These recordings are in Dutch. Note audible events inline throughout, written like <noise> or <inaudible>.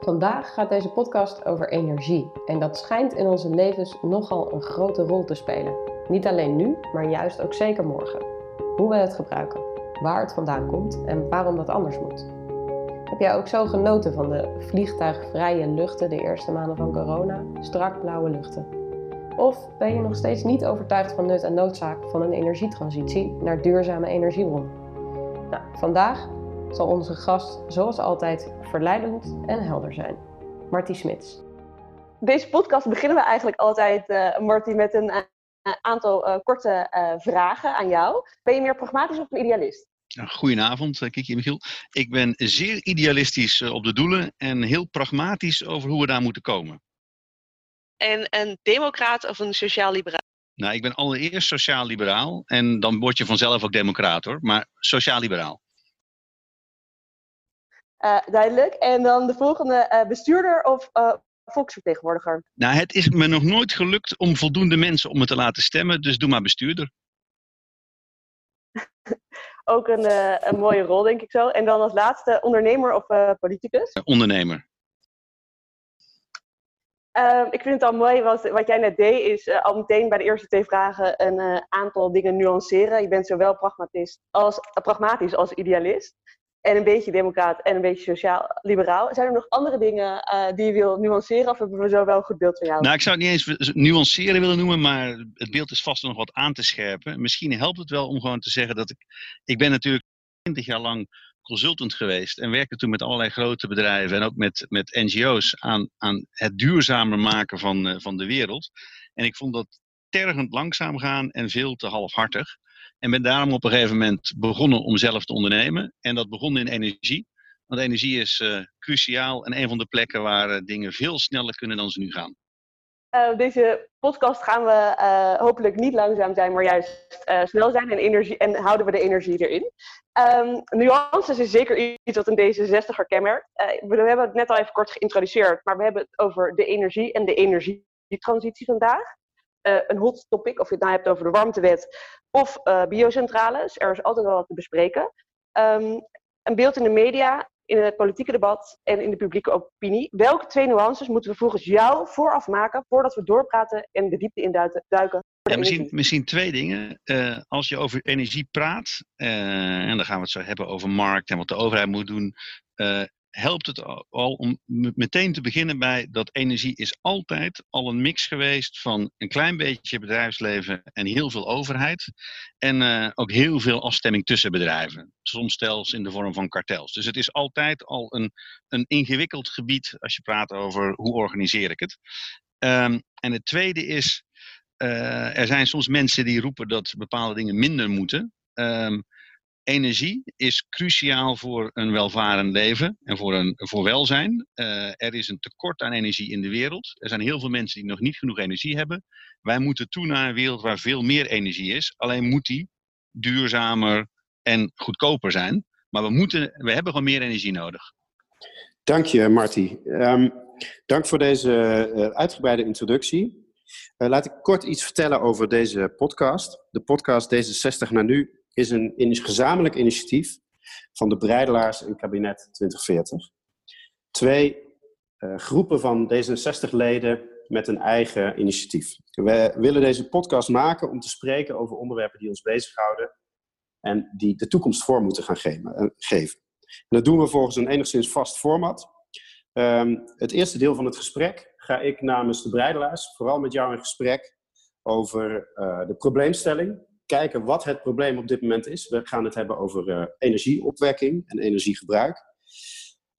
Vandaag gaat deze podcast over energie en dat schijnt in onze levens nogal een grote rol te spelen. Niet alleen nu, maar juist ook zeker morgen. Hoe we het gebruiken, waar het vandaan komt en waarom dat anders moet. Heb jij ook zo genoten van de vliegtuigvrije luchten de eerste maanden van corona? Strak blauwe luchten. Of ben je nog steeds niet overtuigd van nut en noodzaak van een energietransitie naar duurzame energiebronnen? Nou, vandaag zal onze gast zoals altijd verleidend en helder zijn. Marty Smits. Deze podcast beginnen we eigenlijk altijd, uh, Marty, met een uh, aantal uh, korte vragen aan jou. Ben je meer pragmatisch of een idealist? Goedenavond, Kiki Michiel. Ik ben zeer idealistisch op de doelen en heel pragmatisch over hoe we daar moeten komen. En een democraat of een sociaal-liberaal? Nou, ik ben allereerst sociaal-liberaal en dan word je vanzelf ook democraat hoor, maar sociaal-liberaal. Uh, duidelijk. En dan de volgende uh, bestuurder of uh, volksvertegenwoordiger? Nou, het is me nog nooit gelukt om voldoende mensen om me te laten stemmen, dus doe maar bestuurder. <laughs> Ook een, een, mooie rol, denk ik zo. En dan als laatste ondernemer of politicus? ondernemer. Uh, ik vind het al mooi, wat, wat jij net deed, is uh, al meteen bij de eerste twee vragen een aantal dingen nuanceren. Je bent zowel pragmatisch als, pragmatisch als idealist en een beetje democraat en een beetje sociaal-liberaal. Zijn er nog andere dingen uh, die je wil nuanceren of hebben we zo wel een goed beeld van jou? Nou, ik zou het niet eens nuanceren willen noemen, maar het beeld is vast nog wat aan te scherpen. Misschien helpt het wel om gewoon te zeggen dat ik... Ik ben natuurlijk 20 jaar lang consultant geweest en werkte toen met allerlei grote bedrijven en ook met, met NGO's aan, aan het duurzamer maken van, uh, van de wereld. En ik vond dat tergend langzaam gaan en veel te halfhartig. En ben daarom op een gegeven moment begonnen om zelf te ondernemen. En dat begon in energie. Want energie is uh, cruciaal en een van de plekken waar uh, dingen veel sneller kunnen dan ze nu gaan. Uh, deze podcast gaan we hopelijk niet langzaam zijn, maar juist snel zijn en, energie, en houden we de energie erin. Um, nuances is zeker iets wat een D66er kenmerkt. we hebben het net al even kort geïntroduceerd, maar we hebben het over de energie en de energietransitie vandaag. Een hot topic, of je het nou hebt over de warmtewet of uh, biocentrales. Er is altijd wel wat te bespreken. Um, een beeld in de media, in het politieke debat en in de publieke opinie. Welke twee nuances moeten we volgens jou vooraf maken voordat we doorpraten en de diepte induiken? Ja, misschien, misschien twee dingen. Uh, als je over energie praat, uh, en dan gaan we het zo hebben over markt en wat de overheid moet doen helpt het al om meteen te beginnen bij dat energie is altijd al een mix geweest van een klein beetje bedrijfsleven en heel veel overheid. En uh, ook heel veel afstemming tussen bedrijven. Soms zelfs in de vorm van kartels. Dus het is altijd al een, een ingewikkeld gebied als je praat over hoe organiseer ik het. Um, en het tweede is, uh, er zijn soms mensen die roepen dat bepaalde dingen minder moeten. Um, energie is cruciaal voor een welvarend leven en voor, een, voor welzijn. Uh, er is een tekort aan energie in de wereld. Er zijn heel veel mensen die nog niet genoeg energie hebben. Wij moeten toe naar een wereld waar veel meer energie is. Alleen moet die duurzamer en goedkoper zijn. Maar we, moeten, we hebben gewoon meer energie nodig. Dank je, Marty. Um, dank voor deze uh, uitgebreide introductie. Uh, laat ik kort iets vertellen over deze podcast. De podcast D66 naar nu is een, een gezamenlijk initiatief van de Breidelaars en kabinet 2040. Twee uh, groepen van D66-leden met een eigen initiatief. We willen deze podcast maken om te spreken over onderwerpen die ons bezighouden en die de toekomst voor moeten gaan geven. En dat doen we volgens een enigszins vast format. Um, het eerste deel van het gesprek ga ik namens de Breidelaars vooral met jou in gesprek over uh, de probleemstelling kijken wat het probleem op dit moment is. We gaan het hebben over uh, energieopwekking en energiegebruik.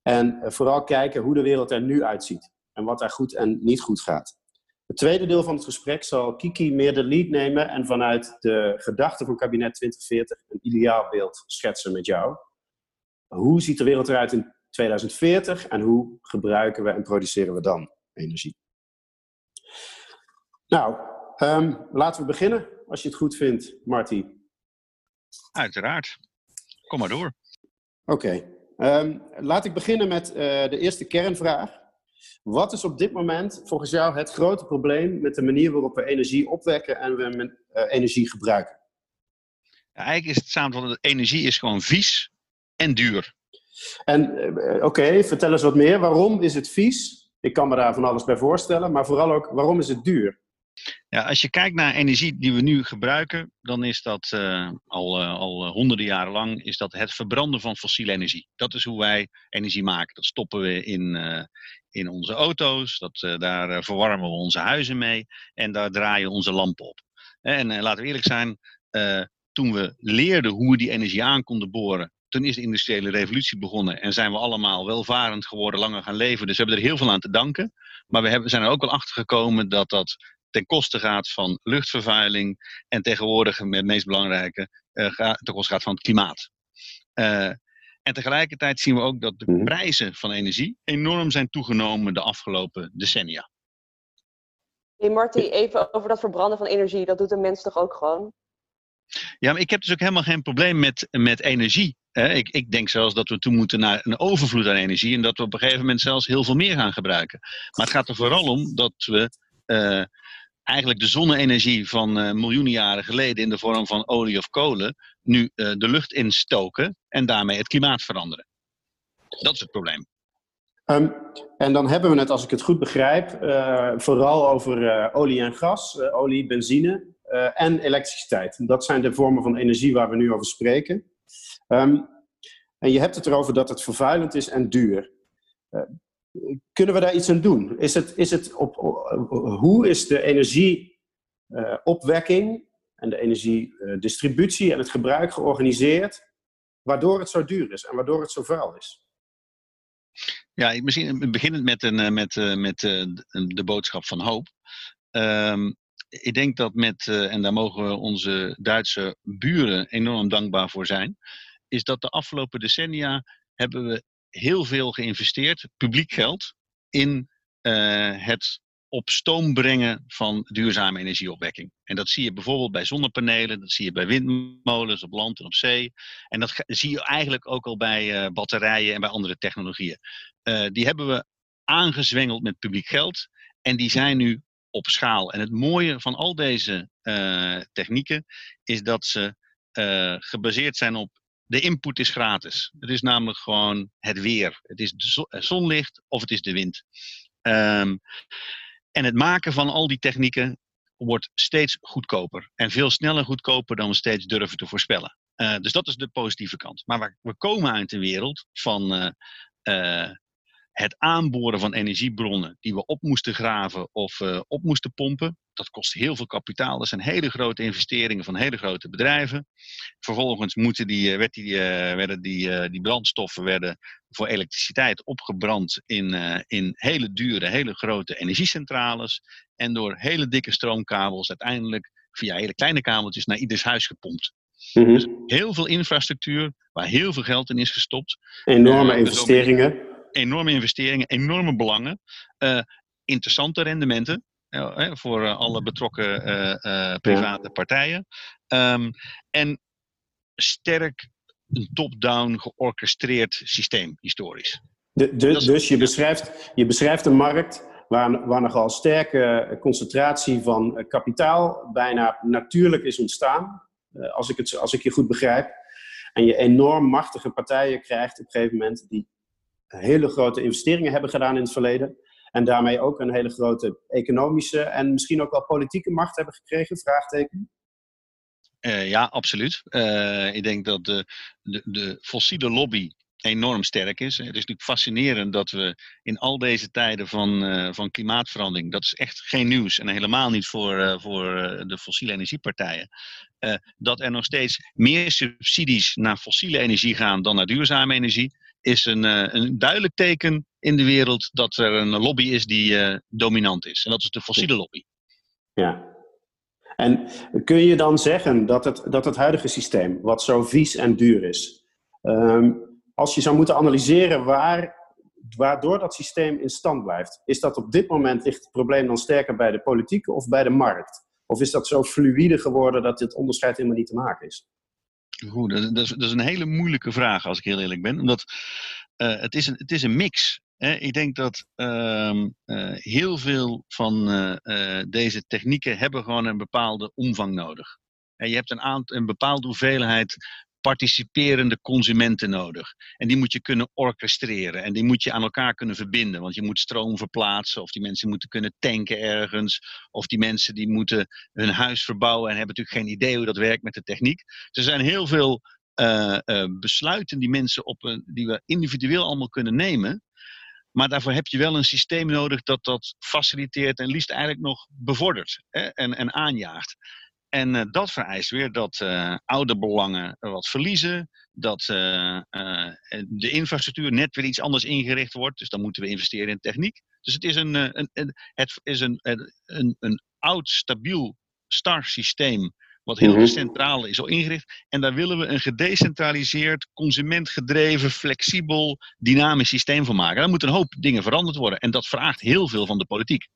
En uh, vooral kijken hoe de wereld er nu uitziet en wat er goed en niet goed gaat. Het tweede deel van het gesprek zal Kiki meer de lead nemen en vanuit de gedachten van kabinet 2040 een ideaal beeld schetsen met jou. Hoe ziet de wereld eruit in 2040 en hoe gebruiken we en produceren we dan energie? Nou, um, laten we beginnen als je het goed vindt, Marty. Uiteraard. Kom maar door. Oké. Okay. Um, laat ik beginnen met uh, de eerste kernvraag. Wat is op dit moment volgens jou het grote probleem met de manier waarop we energie opwekken en we uh, energie gebruiken? Ja, eigenlijk is het samenvatten dat energie is gewoon vies en duur. En uh, oké, vertel eens wat meer. Waarom is het vies? Ik kan me daar van alles bij voorstellen, maar vooral ook waarom is het duur? Ja, als je kijkt naar energie die we nu gebruiken, dan is dat uh, al, uh, al honderden jaren lang is dat het verbranden van fossiele energie. Dat is hoe wij energie maken. Dat stoppen we in, in onze auto's, dat, daar verwarmen we onze huizen mee en daar draaien onze lampen op. En laten we eerlijk zijn, toen we leerden hoe we die energie aan konden boren, toen is de industriële revolutie begonnen en zijn we allemaal welvarend geworden, langer gaan leven. Dus we hebben er heel veel aan te danken. Maar we zijn er ook wel achter gekomen dat dat ten koste gaat van luchtvervuiling en tegenwoordig, het meest belangrijke, uh, ten koste gaat van het klimaat. Uh, en tegelijkertijd zien we ook dat de Mhm. prijzen van energie enorm zijn toegenomen de afgelopen decennia. Hey Marty, even over dat verbranden van energie. Dat doet een mens toch ook gewoon? Ja, maar ik heb dus ook helemaal geen probleem met, met energie. Hè. Ik, ik denk zelfs dat we toe moeten naar een overvloed aan energie en dat we op een gegeven moment zelfs heel veel meer gaan gebruiken. Maar het gaat er vooral om dat we uh, eigenlijk de zonne-energie van uh, miljoenen jaren geleden in de vorm van olie of kolen nu uh, de lucht instoken en daarmee het klimaat veranderen. Dat is het probleem. Um, en dan hebben we het, als ik het goed begrijp, uh, vooral over olie en gas, olie, benzine en elektriciteit. Dat zijn de vormen van energie waar we nu over spreken. Um, en je hebt het erover dat het vervuilend is en duur. Kunnen we daar iets aan doen? Is het, is het op, hoe is de energieopwekking en de energiedistributie en het gebruik georganiseerd, waardoor het zo duur is en waardoor het zo vuil is? Ja, misschien beginnend met, een, met, met de boodschap van hoop. Um, ik denk dat met, en daar mogen we onze Duitse buren enorm dankbaar voor zijn, is dat de afgelopen decennia hebben we heel veel geïnvesteerd, publiek geld, in uh, het op stoom brengen van duurzame energieopwekking. En dat zie je bijvoorbeeld bij zonnepanelen, dat zie je bij windmolens op land en op zee. En dat zie je eigenlijk ook al bij uh, batterijen en bij andere technologieën. Uh, die hebben we aangezwengeld met publiek geld en die zijn nu op schaal. En het mooie van al deze technieken is dat ze gebaseerd zijn op de input is gratis. Het is namelijk gewoon het weer. Het is de zonlicht of het is de wind. Um, en het maken van al die technieken wordt steeds goedkoper. En veel sneller goedkoper dan we steeds durven te voorspellen. Uh, dus dat is de positieve kant. Maar we komen uit een wereld van uh, het aanboren van energiebronnen die we op moesten graven of op moesten pompen. Dat kost heel veel kapitaal. Dat zijn hele grote investeringen van hele grote bedrijven. Vervolgens moeten die, werd die, werden die, die brandstoffen werden voor elektriciteit opgebrand in, in hele dure, hele grote energiecentrales. En door hele dikke stroomkabels uiteindelijk via hele kleine kabeltjes naar ieders huis gepompt. Mm -hmm. Dus heel veel infrastructuur waar heel veel geld in is gestopt. Enorme investeringen. Enorme investeringen, enorme belangen. Uh, interessante rendementen voor alle betrokken eh, private partijen. Um, en sterk een top-down georchestreerd systeem, historisch. De, de, is, dus je, ja. beschrijft, je beschrijft een markt waar, waar nogal sterke concentratie van kapitaal bijna natuurlijk is ontstaan. Als ik, het, als ik je goed begrijp. En je enorm machtige partijen krijgt op een gegeven moment die hele grote investeringen hebben gedaan in het verleden. En daarmee ook een hele grote economische en misschien ook wel politieke macht hebben gekregen? Vraagteken. Uh, ja, absoluut. Uh, ik denk dat de, de, de fossiele lobby enorm sterk is. Het is natuurlijk fascinerend dat we in al deze tijden van, uh, van klimaatverandering, dat is echt geen nieuws en helemaal niet voor, voor de fossiele energiepartijen, dat er nog steeds meer subsidies naar fossiele energie gaan dan naar duurzame energie, is een, een duidelijk teken in de wereld dat er een lobby is die dominant is. En dat is de fossiele lobby. Ja. En kun je dan zeggen dat het, dat het huidige systeem, wat zo vies en duur is, um, als je zou moeten analyseren waar, waardoor dat systeem in stand blijft, is dat op dit moment ligt het probleem dan sterker bij de politiek of bij de markt? Of is dat zo fluïde geworden dat dit onderscheid helemaal niet te maken is? Goed, dat, is, dat is een hele moeilijke vraag als ik heel eerlijk ben, omdat uh, het, is een, het is een mix. Hè? Ik denk dat uh, uh, heel veel van uh, deze technieken hebben gewoon een bepaalde omvang nodig. En je hebt een, een bepaalde hoeveelheid participerende consumenten nodig. En die moet je kunnen orchestreren. En die moet je aan elkaar kunnen verbinden. Want je moet stroom verplaatsen. Of die mensen moeten kunnen tanken ergens. Of die mensen die moeten hun huis verbouwen. En hebben natuurlijk geen idee hoe dat werkt met de techniek. Er zijn heel veel uh, uh, besluiten die mensen op een, die we individueel allemaal kunnen nemen. Maar daarvoor heb je wel een systeem nodig dat dat faciliteert en liefst eigenlijk nog bevordert hè, en, en aanjaagt. En uh, dat vereist weer dat uh, oude belangen wat verliezen, dat uh, de infrastructuur net weer iets anders ingericht wordt. Dus dan moeten we investeren in techniek. Dus het is een, een, een het is een, een, een oud, stabiel, star systeem wat heel mm centraal is al ingericht. En daar willen we een gedecentraliseerd, consumentgedreven, flexibel, dynamisch systeem van maken. Daar moeten een hoop dingen veranderd worden. En dat vraagt heel veel van de politiek.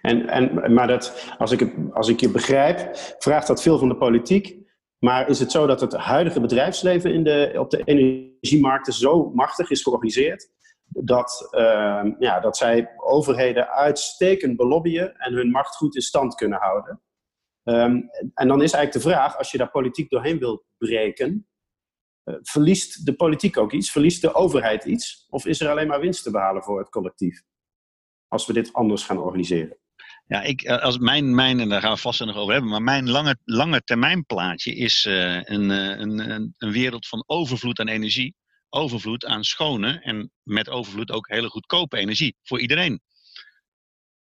En, en, maar dat, als, ik als ik je begrijp, vraagt dat veel van de politiek. Maar is het zo dat het huidige bedrijfsleven in de, op de energiemarkten zo machtig is georganiseerd, dat, uh, ja, dat zij overheden uitstekend belobbyen en hun macht goed in stand kunnen houden? Um, en dan is eigenlijk de vraag, als je daar politiek doorheen wil breken, uh, verliest de politiek ook iets? Verliest de overheid iets? Of is er alleen maar winst te behalen voor het collectief? Als we dit anders gaan organiseren. Ja, ik, eh, als mijn, mijn, en daar gaan we vast nog over hebben, maar mijn lange, lange termijn plaatje is uh, een, een, een, een wereld van overvloed aan energie. Overvloed aan schone en met overvloed ook hele goedkope energie voor iedereen.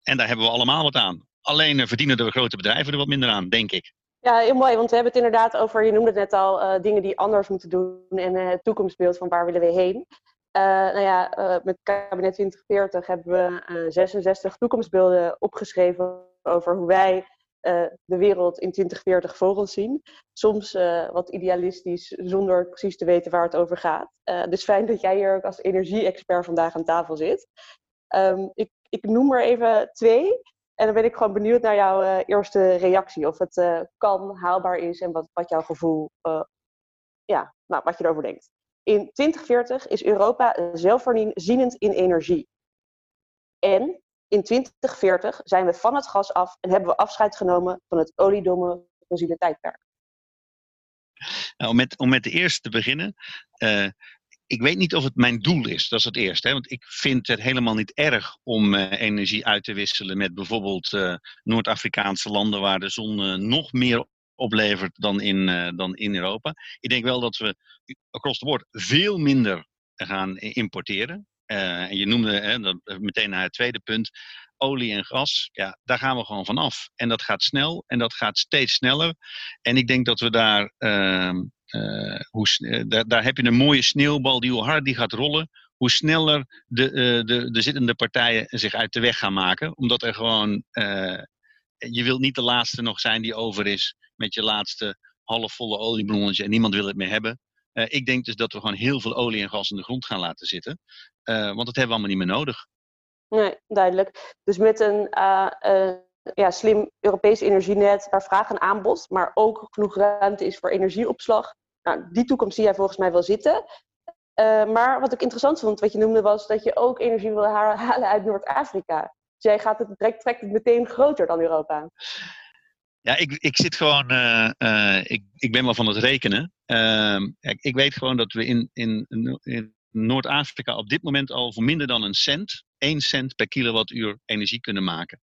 En daar hebben we allemaal wat aan. Alleen verdienen de grote bedrijven er wat minder aan, denk ik. Ja, heel mooi, want we hebben het inderdaad over, je noemde het net al, uh, dingen die anders moeten doen en uh, het toekomstbeeld van waar willen we heen. Uh, nou ja, met kabinet 2040 hebben we 66 toekomstbeelden opgeschreven over hoe wij de wereld in 2040 voor ons zien. Soms wat idealistisch, zonder precies te weten waar het over gaat. dus fijn dat jij hier ook als energie-expert vandaag aan tafel zit. Um, ik, ik noem er even twee. En dan ben ik gewoon benieuwd naar jouw eerste reactie. Of het kan, haalbaar is en wat, wat jouw gevoel, ja, nou, wat je erover denkt. In 2040 is Europa zelfvoorzienend in energie. En in 2040 zijn we van het gas af en hebben we afscheid genomen van het oliedomme fossiele tijdperk. Nou, om, met, om met de eerste te beginnen ik weet niet of het mijn doel is, dat is het eerste. Hè? Want ik vind het helemaal niet erg om uh, energie uit te wisselen met bijvoorbeeld uh, Noord-Afrikaanse landen waar de zon nog meer oplevert dan in, dan in Europa. Ik denk wel dat we across the board veel minder gaan importeren. en je noemde hè, dat, meteen naar het tweede punt, olie en gas, ja, daar gaan we gewoon vanaf. En dat gaat snel en dat gaat steeds sneller. En ik denk dat we daar ehm, hoe, daar, daar, heb je een mooie sneeuwbal die hoe harder die gaat rollen, hoe sneller de, de, de zittende partijen zich uit de weg gaan maken. Omdat er gewoon, je wilt niet de laatste nog zijn die over is met je laatste halfvolle olieballonnetje en niemand wil het meer hebben. ik denk dus dat we gewoon heel veel olie en gas in de grond gaan laten zitten. want dat hebben we allemaal niet meer nodig. Nee, duidelijk. Dus met een ja, slim Europees energienet waar vraag en aanbod, maar ook genoeg ruimte is voor energieopslag. Nou, die toekomst zie jij volgens mij wel zitten. Maar wat ik interessant vond, wat je noemde, was dat je ook energie wil halen uit Noord-Afrika. Dus jij gaat het, trekt het meteen groter dan Europa. Ja, ik, ik zit gewoon, uh, uh, ik, ik ben wel van het rekenen. Ehm, ik weet gewoon dat we in, in, in Noord-Afrika op dit moment al voor minder dan een cent, 1 cent per kilowattuur energie kunnen maken.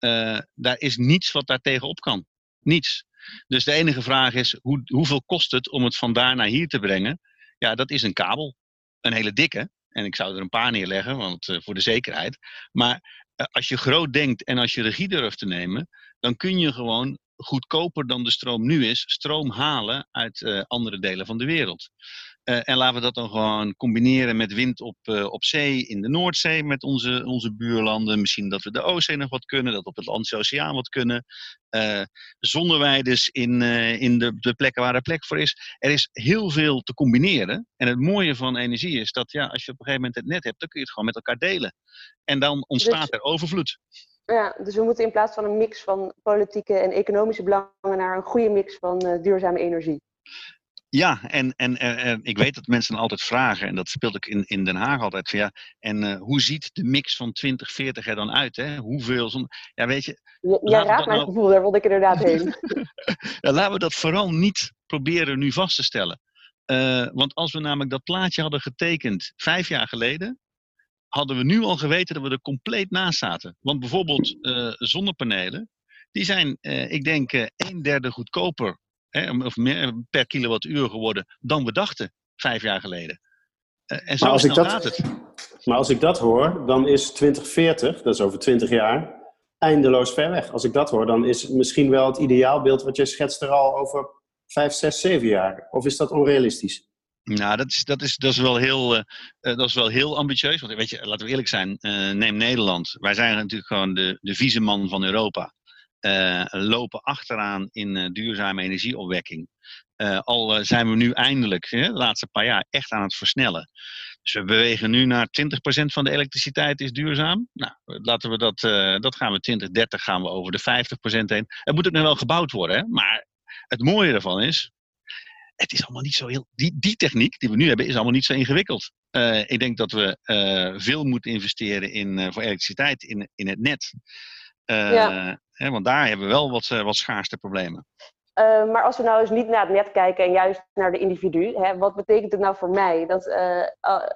Uh, daar is niets wat daar tegenop kan. Niets. Dus de enige vraag is, hoe, hoeveel kost het om het vandaar naar hier te brengen? Ja, dat is een kabel. Een hele dikke. En ik zou er een paar neerleggen, want, uh, voor de zekerheid. Maar uh, als je groot denkt en als je regie durft te nemen, dan kun je gewoon goedkoper dan de stroom nu is, stroom halen uit andere delen van de wereld. Uh, en laten we dat dan gewoon combineren met wind op, uh, op zee in de Noordzee met onze, onze buurlanden. Misschien dat we de Oostzee nog wat kunnen, dat we op het Atlantische Oceaan wat kunnen. Uh, zonneweiders in, in de, de plekken waar er plek voor is. Er is heel veel te combineren. En het mooie van energie is dat ja, als je op een gegeven moment het net hebt, dan kun je het gewoon met elkaar delen. En dan ontstaat dus, er overvloed. Ja, dus we moeten in plaats van een mix van politieke en economische belangen naar een goede mix van duurzame energie. Ja, en, en, en, ik weet dat mensen altijd vragen, en dat speelt ik in, in Den Haag altijd, van ja, en uh, hoe ziet de mix van 2040 er dan uit? Hè? Hoeveel zon... Ja, weet je... Ja, jij raadt mijn nou... gevoel, daar wilde ik inderdaad heen. <laughs> ja, laten we dat vooral niet proberen nu vast te stellen. Uh, want als we namelijk dat plaatje hadden getekend vijf jaar geleden, hadden we nu al geweten dat we er compleet naast zaten. Want bijvoorbeeld uh, zonnepanelen, die zijn, ik denk, een derde goedkoper hè, of meer per kilowattuur geworden dan we dachten vijf jaar geleden. en zo maar als ik dat, gaat het. Maar als ik dat hoor, dan is 2040, dat is over 20 jaar, eindeloos ver weg. Als ik dat hoor, dan is misschien wel het ideaalbeeld wat jij schetst er al over 5, 6, 7 jaar. Of is dat onrealistisch? Nou, dat is, dat is, dat is, wel, heel, uh, dat is wel heel ambitieus. Want weet je, laten we eerlijk zijn, uh, neem Nederland. Wij zijn natuurlijk gewoon de, de vieze man van Europa. Uh, lopen achteraan in duurzame energieopwekking. al zijn we nu eindelijk, hè, de laatste paar jaar, echt aan het versnellen. Dus we bewegen nu naar 20% van de elektriciteit is duurzaam. Nou, laten we dat, dat gaan we 2030 gaan we over de 50% heen. Het moet ook nog wel gebouwd worden, hè? maar het mooie ervan is, het is allemaal niet zo heel. Die, die techniek die we nu hebben, is allemaal niet zo ingewikkeld. Ik denk dat we veel moeten investeren in, voor elektriciteit in, in het net. Ja. Hè, want daar hebben we wel wat, wat schaarste problemen. Uh, maar als we nou eens niet naar het net kijken en juist naar de individu, hè, wat betekent het nou voor mij? Dat, uh, uh,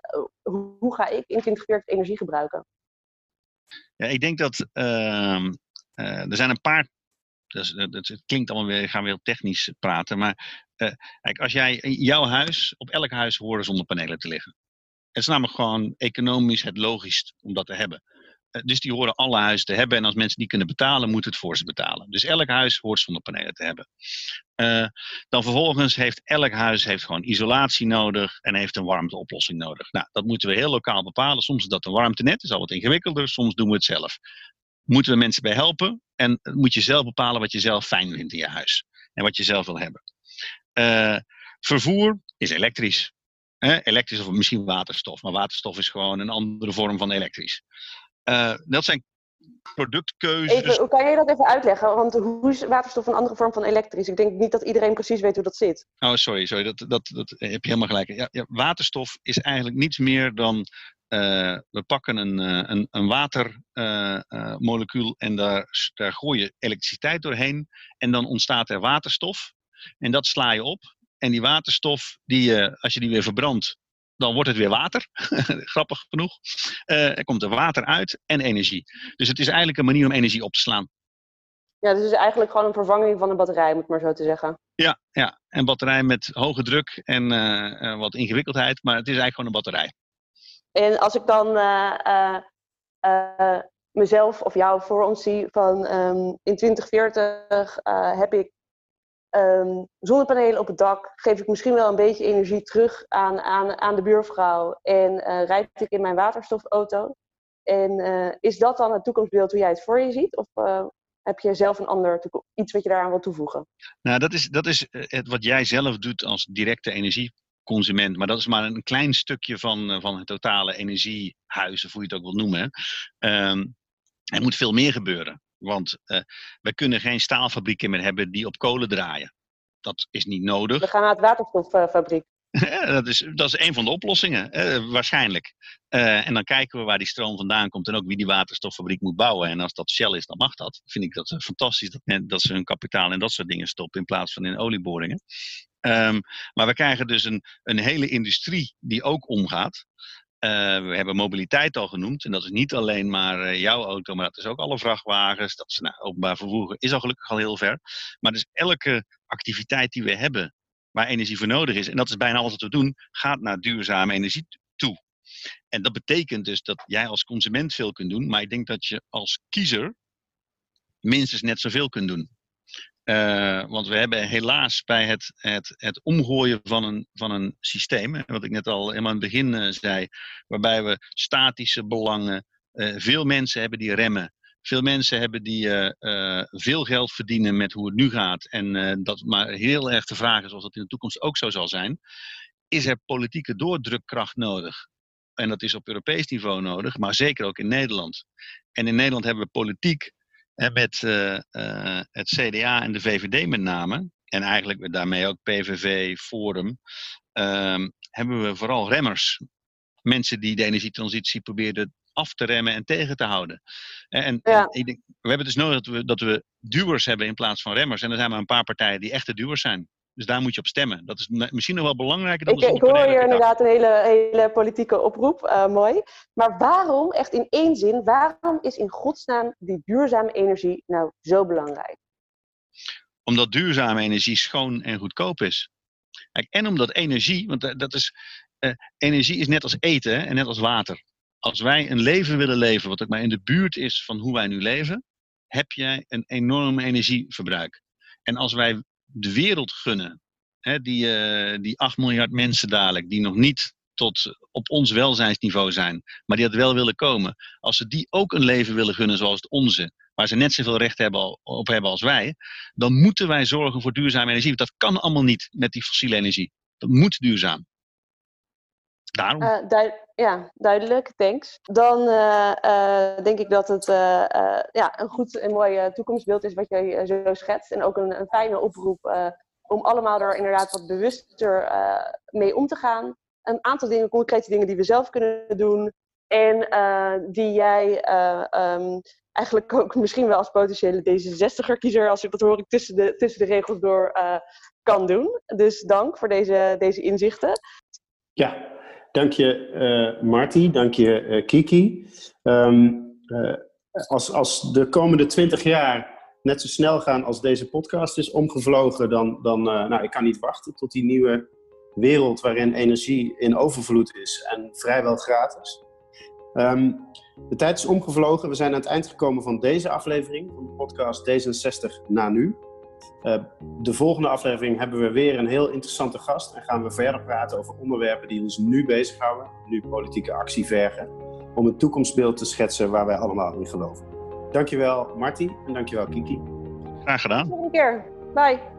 hoe ga ik in 2040 energie gebruiken? Ja, ik denk dat ehm, er zijn een paar. Dus, het klinkt allemaal weer, gaan we heel technisch praten. Maar kijk, als jij in jouw huis, op elk huis horen zonnepanelen te liggen. Het is namelijk gewoon economisch het logischst om dat te hebben. Eh, dus die horen alle huizen te hebben. En als mensen die kunnen betalen, moeten het voor ze betalen. Dus elk huis hoort zonnepanelen te hebben. Uh, dan vervolgens heeft elk huis heeft gewoon isolatie nodig en heeft een warmteoplossing nodig. Nou, dat moeten we heel lokaal bepalen. Soms is dat een warmtenet, is al wat ingewikkelder. Soms doen we het zelf. Moeten we mensen bij helpen en moet je zelf bepalen wat je zelf fijn vindt in je huis. En wat je zelf wil hebben. Vervoer is elektrisch. elektrisch of misschien waterstof. Maar waterstof is gewoon een andere vorm van elektrisch. Uh, dat zijn productkeuzes. Even, hoe kan je dat even uitleggen? Want hoe is waterstof een andere vorm van elektrisch? Ik denk niet dat iedereen precies weet hoe dat zit. Oh, sorry, sorry dat, dat, dat heb je helemaal gelijk. Ja, ja waterstof is eigenlijk niets meer dan uh, we pakken een, uh, een, een watermolecuul en daar, daar gooi je elektriciteit doorheen en dan ontstaat er waterstof en dat sla je op. En die waterstof, die, als je die weer verbrandt, dan wordt het weer water. <laughs> Grappig genoeg. Uh, er komt er water uit en energie. Dus het is eigenlijk een manier om energie op te slaan. Ja, dus het is eigenlijk gewoon een vervanging van een batterij, moet ik maar zo te zeggen. Ja, ja. een batterij met hoge druk en uh, wat ingewikkeldheid, maar het is eigenlijk gewoon een batterij. En als ik dan uh, mezelf of jou voor ons zie van um, in 2040 heb ik um, zonnepanelen op het dak, geef ik misschien wel een beetje energie terug aan, aan, aan de buurvrouw en uh, rijd ik in mijn waterstofauto. En uh, is dat dan het toekomstbeeld hoe jij het voor je ziet? Of uh, heb je zelf een ander iets wat je daaraan wil toevoegen? Nou, dat is, dat is het wat jij zelf doet als directe energieconsument. Maar dat is maar een klein stukje van, van het totale energiehuis, of hoe je het ook wilt noemen. Um, er moet veel meer gebeuren. Want uh, we kunnen geen staalfabrieken meer hebben die op kolen draaien. Dat is niet nodig. We gaan naar het waterstoffabriek. <laughs> dat, is, dat is een van de oplossingen, eh, waarschijnlijk. Uh, en dan kijken we waar die stroom vandaan komt en ook wie die waterstoffabriek moet bouwen. En als dat Shell is, dan mag dat. Vind ik dat fantastisch dat, dat ze hun kapitaal in dat soort dingen stoppen in plaats van in olieboringen. Um, maar we krijgen dus een, een hele industrie die ook omgaat. Uh, we hebben mobiliteit al genoemd. En dat is niet alleen maar uh, jouw auto, maar dat is ook alle vrachtwagens. Dat is nou, openbaar vervoer is al gelukkig al heel ver. Maar dus elke activiteit die we hebben waar energie voor nodig is, en dat is bijna alles wat we doen, gaat naar duurzame energie toe. En dat betekent dus dat jij als consument veel kunt doen, maar ik denk dat je als kiezer minstens net zoveel kunt doen. Uh, want we hebben helaas bij het, het, het omgooien van een, van een systeem, wat ik net al in het begin uh, zei, waarbij we statische belangen, uh, veel mensen hebben die remmen, veel mensen hebben die veel geld verdienen met hoe het nu gaat en dat maar heel erg de vraag is of dat in de toekomst ook zo zal zijn, is er politieke doordrukkracht nodig. En dat is op Europees niveau nodig, maar zeker ook in Nederland. En in Nederland hebben we politiek en met uh, uh, het CDA en de VVD met name, en eigenlijk daarmee ook PVV, Forum, um, hebben we vooral remmers. Mensen die de energietransitie probeerden af te remmen en tegen te houden. En, ja. en ik denk, we hebben dus nodig dat we, dat we duwers hebben in plaats van remmers. En er zijn maar een paar partijen die echte duwers zijn. Dus daar moet je op stemmen. Dat is misschien nog wel belangrijker dan ik, de Ik hoor hier inderdaad een hele, hele politieke oproep. Uh, mooi. Maar waarom, echt in één zin, waarom is in godsnaam die duurzame energie nou zo belangrijk? Omdat duurzame energie schoon en goedkoop is. En omdat energie, want dat is, uh, energie is net als eten en net als water. Als wij een leven willen leven wat ook maar in de buurt is van hoe wij nu leven, heb jij een enorm energieverbruik. En als wij de wereld gunnen, hè, die, uh, die 8 miljard mensen dadelijk, die nog niet tot op ons welzijnsniveau zijn, maar die dat wel willen komen, als ze die ook een leven willen gunnen zoals het onze, waar ze net zoveel recht hebben, op hebben als wij, dan moeten wij zorgen voor duurzame energie. Want dat kan allemaal niet met die fossiele energie. Dat moet duurzaam. Daarom. Uh, ja, duidelijk, thanks. Dan uh, uh, denk ik dat het ja, een goed en mooi toekomstbeeld is wat jij zo schetst. En ook een, een fijne oproep om allemaal er inderdaad wat bewuster mee om te gaan. Een aantal dingen, concrete dingen die we zelf kunnen doen. En die jij um, eigenlijk ook misschien wel als potentiële D66er-kiezer, als ik dat hoor ik tussen de, tussen de regels door, kan doen. Dus dank voor deze, deze inzichten. Ja, Dank je, uh. Dank je, uh, Kiki. Um, uh, als, als de komende twintig jaar net zo snel gaan als deze podcast is omgevlogen, dan, dan nou, ik kan niet wachten tot die nieuwe wereld waarin energie in overvloed is en vrijwel gratis. Um, de tijd is omgevlogen. We zijn aan het eind gekomen van deze aflevering van de podcast D66 na nu. Uh, de volgende aflevering hebben we weer een heel interessante gast en gaan we verder praten over onderwerpen die ons nu bezighouden, nu politieke actie vergen, om een toekomstbeeld te schetsen waar wij allemaal in geloven. Dankjewel Marty en dankjewel Kiki. Graag gedaan. Tot een keer. Bye.